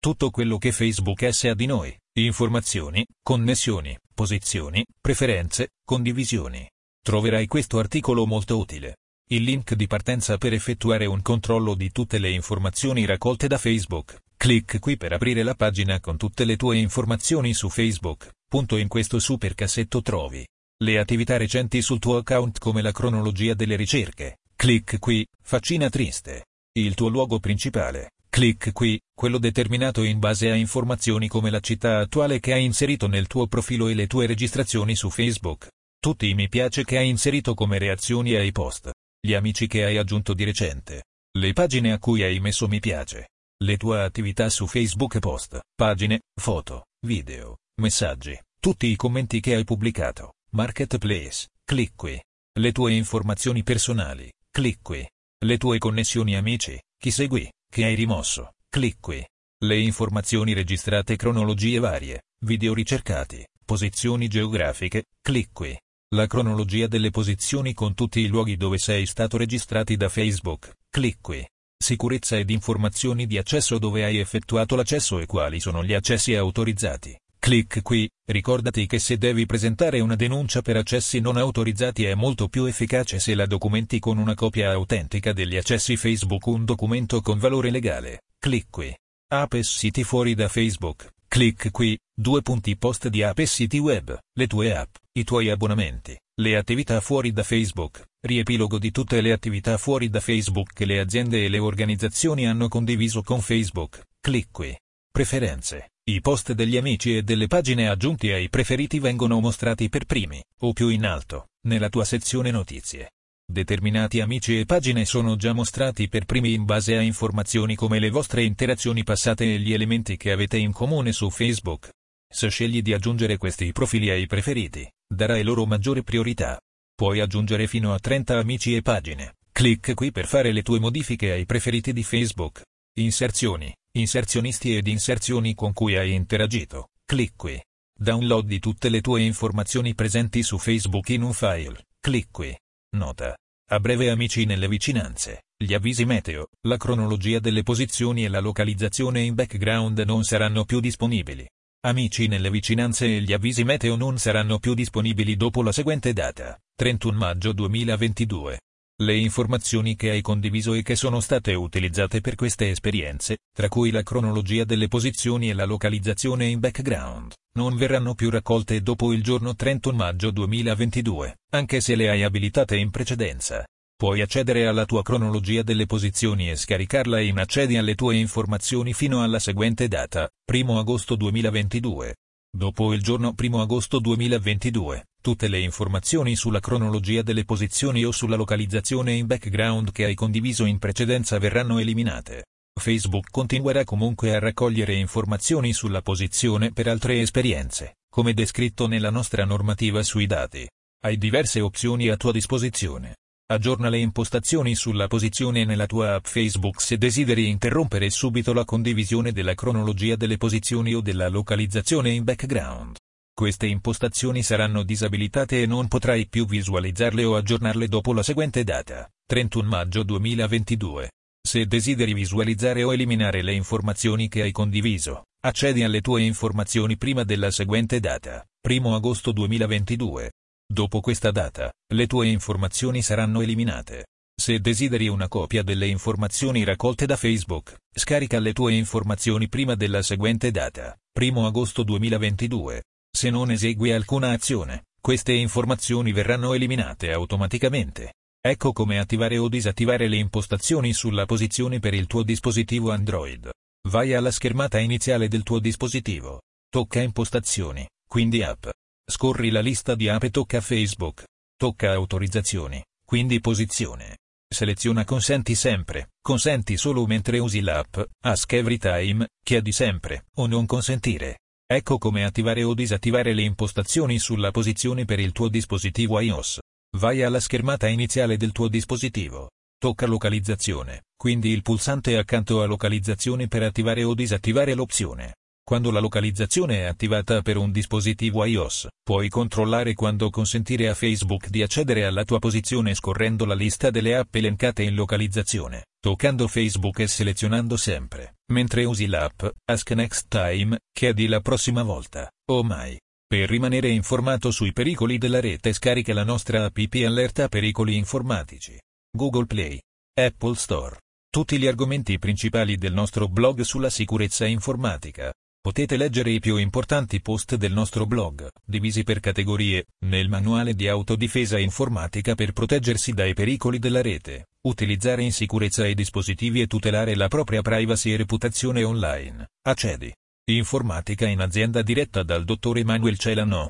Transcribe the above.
Tutto quello che Facebook ha di noi, informazioni, connessioni, posizioni, preferenze, condivisioni. Troverai questo articolo molto utile. Il link di partenza per effettuare un controllo di tutte le informazioni raccolte da Facebook. Clic qui per aprire la pagina con tutte le tue informazioni su Facebook. Punto in questo super cassetto trovi le attività recenti sul tuo account come la cronologia delle ricerche. Clic qui, faccina triste. Il tuo luogo principale. Clic qui, quello determinato in base a informazioni come la città attuale che hai inserito nel tuo profilo e le tue registrazioni su Facebook. Tutti i mi piace che hai inserito come reazioni ai post. Gli amici che hai aggiunto di recente. Le pagine a cui hai messo mi piace. Le tue attività su Facebook post, pagine, foto, video, messaggi, tutti i commenti che hai pubblicato. Marketplace, clic qui. Le tue informazioni personali, clic qui. Le tue connessioni amici, chi segui, che hai rimosso, clic qui. Le informazioni registrate cronologie varie, video ricercati, posizioni geografiche, clic qui. La cronologia delle posizioni con tutti i luoghi dove sei stato registrati da Facebook, clic qui. Sicurezza ed informazioni di accesso dove hai effettuato l'accesso e quali sono gli accessi autorizzati, Clic qui, ricordati che se devi presentare una denuncia per accessi non autorizzati è molto più efficace se la documenti con una copia autentica degli accessi Facebook un documento con valore legale. Clic qui. App e siti fuori da Facebook. Clic qui, due punti post di app e siti web, le tue app, i tuoi abbonamenti, le attività fuori da Facebook, riepilogo di tutte le attività fuori da Facebook che le aziende e le organizzazioni hanno condiviso con Facebook. Clic qui. Preferenze. I post degli amici e delle pagine aggiunti ai preferiti vengono mostrati per primi, o più in alto, nella tua sezione notizie. Determinati amici e pagine sono già mostrati per primi in base a informazioni come le vostre interazioni passate e gli elementi che avete in comune su Facebook. Se scegli di aggiungere questi profili ai preferiti, darai loro maggiore priorità. Puoi aggiungere fino a 30 amici e pagine. Clic qui per fare le tue modifiche ai preferiti di Facebook. Inserzioni inserzionisti ed inserzioni con cui hai interagito, clic qui. Download di tutte le tue informazioni presenti su Facebook in un file, clic qui. Nota. A breve amici nelle vicinanze, gli avvisi meteo, la cronologia delle posizioni e la localizzazione in background non saranno più disponibili. Amici nelle vicinanze e gli avvisi meteo non saranno più disponibili dopo la seguente data, 31 maggio 2022. Le informazioni che hai condiviso e che sono state utilizzate per queste esperienze, tra cui la cronologia delle posizioni e la localizzazione in background, non verranno più raccolte dopo il giorno 31 maggio 2022, anche se le hai abilitate in precedenza. Puoi accedere alla tua cronologia delle posizioni e scaricarla in accedi alle tue informazioni fino alla seguente data, 1 agosto 2022. Dopo il giorno 1 agosto 2022, Tutte le informazioni sulla cronologia delle posizioni o sulla localizzazione in background che hai condiviso in precedenza verranno eliminate. Facebook continuerà comunque a raccogliere informazioni sulla posizione per altre esperienze, come descritto nella nostra normativa sui dati. Hai diverse opzioni a tua disposizione. Aggiorna le impostazioni sulla posizione nella tua app Facebook se desideri interrompere subito la condivisione della cronologia delle posizioni o della localizzazione in background. Queste impostazioni saranno disabilitate e non potrai più visualizzarle o aggiornarle dopo la seguente data, 31 maggio 2022. Se desideri visualizzare o eliminare le informazioni che hai condiviso, accedi alle tue informazioni prima della seguente data, 1 agosto 2022. Dopo questa data, le tue informazioni saranno eliminate. Se desideri una copia delle informazioni raccolte da Facebook, scarica le tue informazioni prima della seguente data, 1 agosto 2022. Se non esegui alcuna azione, queste informazioni verranno eliminate automaticamente. Ecco come attivare o disattivare le impostazioni sulla posizione per il tuo dispositivo Android. Vai alla schermata iniziale del tuo dispositivo. Tocca Impostazioni, quindi App. Scorri la lista di app e tocca Facebook. Tocca Autorizzazioni, quindi Posizione. Seleziona Consenti sempre, consenti solo mentre usi l'app, Ask Every Time, chiedi sempre, o non consentire. Ecco come attivare o disattivare le impostazioni sulla posizione per il tuo dispositivo iOS. Vai alla schermata iniziale del tuo dispositivo. Tocca localizzazione, quindi il pulsante accanto a localizzazione per attivare o disattivare l'opzione. Quando la localizzazione è attivata per un dispositivo iOS, puoi controllare quando consentire a Facebook di accedere alla tua posizione scorrendo la lista delle app elencate in localizzazione, toccando Facebook e selezionando sempre, mentre usi l'app Ask Next Time, chiedi la prossima volta, o mai. Per rimanere informato sui pericoli della rete scarica la nostra app Allerta Pericoli Informatici. Google Play. Apple Store. Tutti gli argomenti principali del nostro blog sulla sicurezza informatica. Potete leggere i più importanti post del nostro blog, divisi per categorie, nel manuale di autodifesa informatica per proteggersi dai pericoli della rete, utilizzare in sicurezza i dispositivi e tutelare la propria privacy e reputazione online. Accedi. Informatica in azienda diretta dal dottor Emanuel Celano.